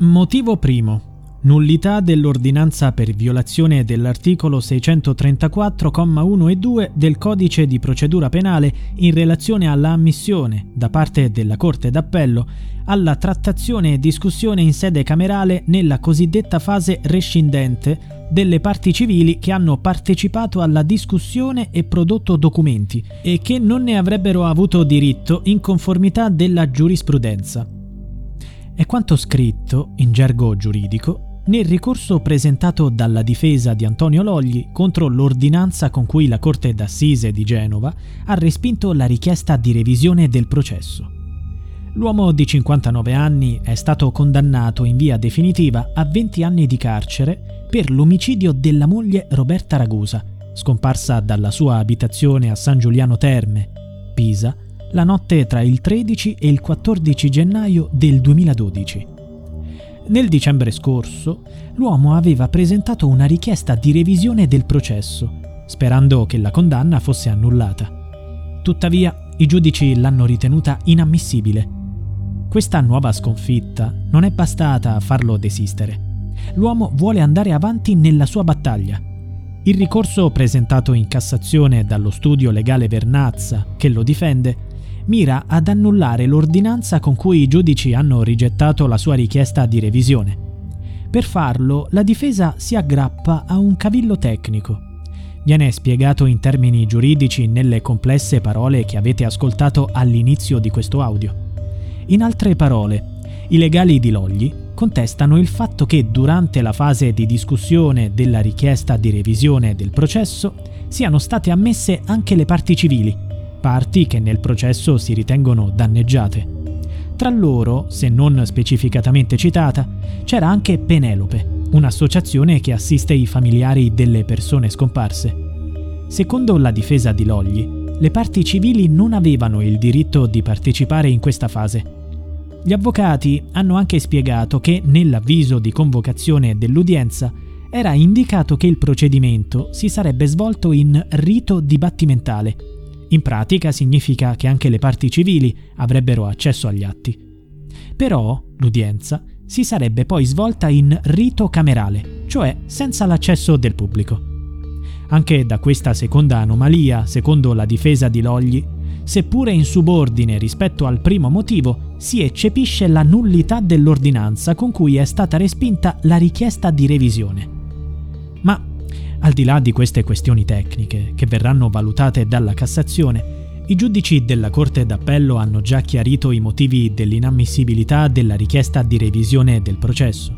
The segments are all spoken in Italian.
Motivo primo. Nullità dell'ordinanza per violazione dell'articolo 634,1 e 2 del Codice di procedura penale in relazione alla ammissione, da parte della Corte d'Appello, alla trattazione e discussione in sede camerale nella cosiddetta fase rescindente delle parti civili che hanno partecipato alla discussione e prodotto documenti e che non ne avrebbero avuto diritto in conformità della giurisprudenza. È quanto scritto, in gergo giuridico, nel ricorso presentato dalla difesa di Antonio Logli contro l'ordinanza con cui la Corte d'Assise di Genova ha respinto la richiesta di revisione del processo. L'uomo di 59 anni è stato condannato in via definitiva a 20 anni di carcere per l'omicidio della moglie Roberta Ragusa, scomparsa dalla sua abitazione a San Giuliano Terme, Pisa, la notte tra il 13 e il 14 gennaio del 2012. Nel dicembre scorso l'uomo aveva presentato una richiesta di revisione del processo, sperando che la condanna fosse annullata. Tuttavia, i giudici l'hanno ritenuta inammissibile. Questa nuova sconfitta non è bastata a farlo desistere. L'uomo vuole andare avanti nella sua battaglia. Il ricorso presentato in Cassazione dallo studio legale Vernazza, che lo difende, mira ad annullare l'ordinanza con cui i giudici hanno rigettato la sua richiesta di revisione. Per farlo, la difesa si aggrappa a un cavillo tecnico. Viene spiegato in termini giuridici nelle complesse parole che avete ascoltato all'inizio di questo audio. In altre parole, i legali di Logli contestano il fatto che durante la fase di discussione della richiesta di revisione del processo siano state ammesse anche le parti civili, parti che nel processo si ritengono danneggiate. Tra loro, se non specificatamente citata, c'era anche Penelope, un'associazione che assiste i familiari delle persone scomparse. Secondo la difesa di Logli, le parti civili non avevano il diritto di partecipare in questa fase. Gli avvocati hanno anche spiegato che nell'avviso di convocazione dell'udienza era indicato che il procedimento si sarebbe svolto in rito dibattimentale in pratica significa che anche le parti civili avrebbero accesso agli atti. Però l'udienza si sarebbe poi svolta in rito camerale, cioè senza l'accesso del pubblico. Anche da questa seconda anomalia, secondo la difesa di Logli, seppure in subordine rispetto al primo motivo, si eccepisce la nullità dell'ordinanza con cui è stata respinta la richiesta di revisione. Ma al di là di queste questioni tecniche, che verranno valutate dalla Cassazione, i giudici della Corte d'Appello hanno già chiarito i motivi dell'inammissibilità della richiesta di revisione del processo.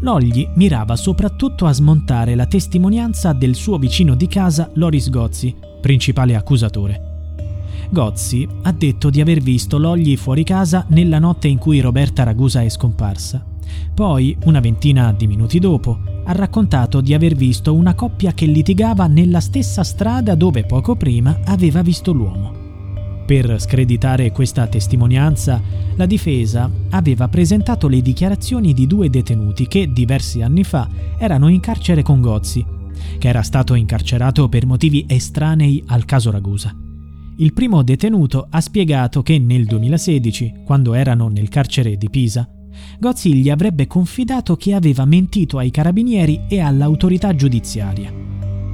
Logli mirava soprattutto a smontare la testimonianza del suo vicino di casa Loris Gozzi, principale accusatore. Gozzi ha detto di aver visto Logli fuori casa nella notte in cui Roberta Ragusa è scomparsa. Poi, una ventina di minuti dopo, ha raccontato di aver visto una coppia che litigava nella stessa strada dove poco prima aveva visto l'uomo. Per screditare questa testimonianza, la difesa aveva presentato le dichiarazioni di due detenuti che diversi anni fa erano in carcere con Gozzi, che era stato incarcerato per motivi estranei al caso Ragusa. Il primo detenuto ha spiegato che nel 2016, quando erano nel carcere di Pisa, Gozzi gli avrebbe confidato che aveva mentito ai carabinieri e all'autorità giudiziaria.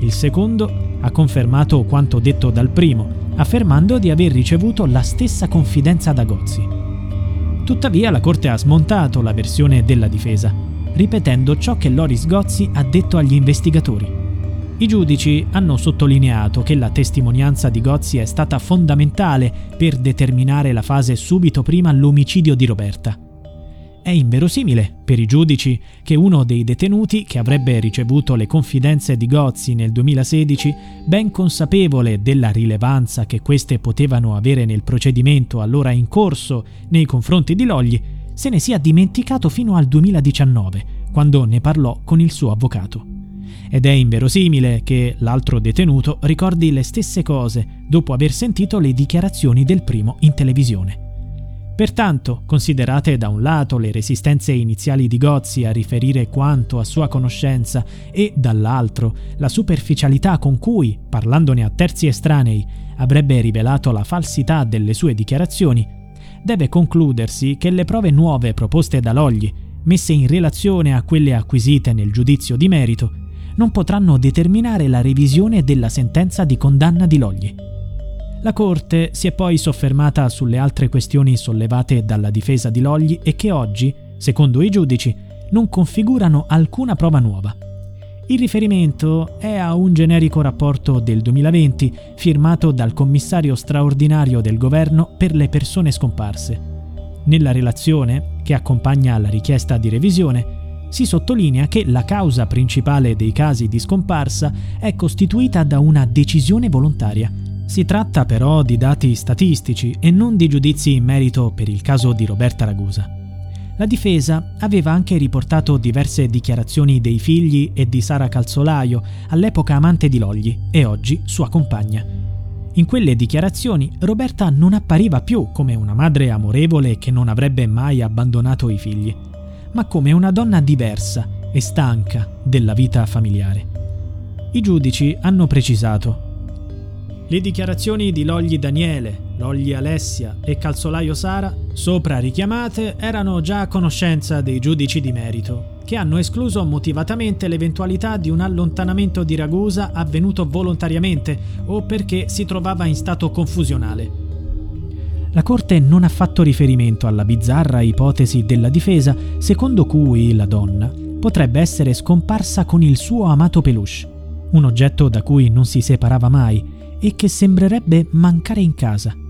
Il secondo ha confermato quanto detto dal primo, affermando di aver ricevuto la stessa confidenza da Gozzi. Tuttavia la Corte ha smontato la versione della difesa, ripetendo ciò che Loris Gozzi ha detto agli investigatori. I giudici hanno sottolineato che la testimonianza di Gozzi è stata fondamentale per determinare la fase subito prima l'omicidio di Roberta. È inverosimile per i giudici che uno dei detenuti che avrebbe ricevuto le confidenze di Gozzi nel 2016, ben consapevole della rilevanza che queste potevano avere nel procedimento allora in corso nei confronti di Logli, se ne sia dimenticato fino al 2019, quando ne parlò con il suo avvocato. Ed è inverosimile che l'altro detenuto ricordi le stesse cose dopo aver sentito le dichiarazioni del primo in televisione. Pertanto, considerate da un lato le resistenze iniziali di Gozzi a riferire quanto a sua conoscenza e dall'altro la superficialità con cui, parlandone a terzi estranei, avrebbe rivelato la falsità delle sue dichiarazioni, deve concludersi che le prove nuove proposte da Logli, messe in relazione a quelle acquisite nel giudizio di merito, non potranno determinare la revisione della sentenza di condanna di Logli. La Corte si è poi soffermata sulle altre questioni sollevate dalla difesa di Logli e che oggi, secondo i giudici, non configurano alcuna prova nuova. Il riferimento è a un generico rapporto del 2020 firmato dal commissario straordinario del governo per le persone scomparse. Nella relazione, che accompagna la richiesta di revisione, si sottolinea che la causa principale dei casi di scomparsa è costituita da una decisione volontaria. Si tratta però di dati statistici e non di giudizi in merito per il caso di Roberta Ragusa. La difesa aveva anche riportato diverse dichiarazioni dei figli e di Sara Calzolaio, all'epoca amante di Logli e oggi sua compagna. In quelle dichiarazioni Roberta non appariva più come una madre amorevole che non avrebbe mai abbandonato i figli, ma come una donna diversa e stanca della vita familiare. I giudici hanno precisato le dichiarazioni di Logli Daniele, Logli Alessia e Calzolaio Sara, sopra richiamate, erano già a conoscenza dei giudici di merito che hanno escluso motivatamente l'eventualità di un allontanamento di Ragusa avvenuto volontariamente o perché si trovava in stato confusionale. La Corte non ha fatto riferimento alla bizzarra ipotesi della difesa secondo cui la donna potrebbe essere scomparsa con il suo amato peluche, un oggetto da cui non si separava mai e che sembrerebbe mancare in casa.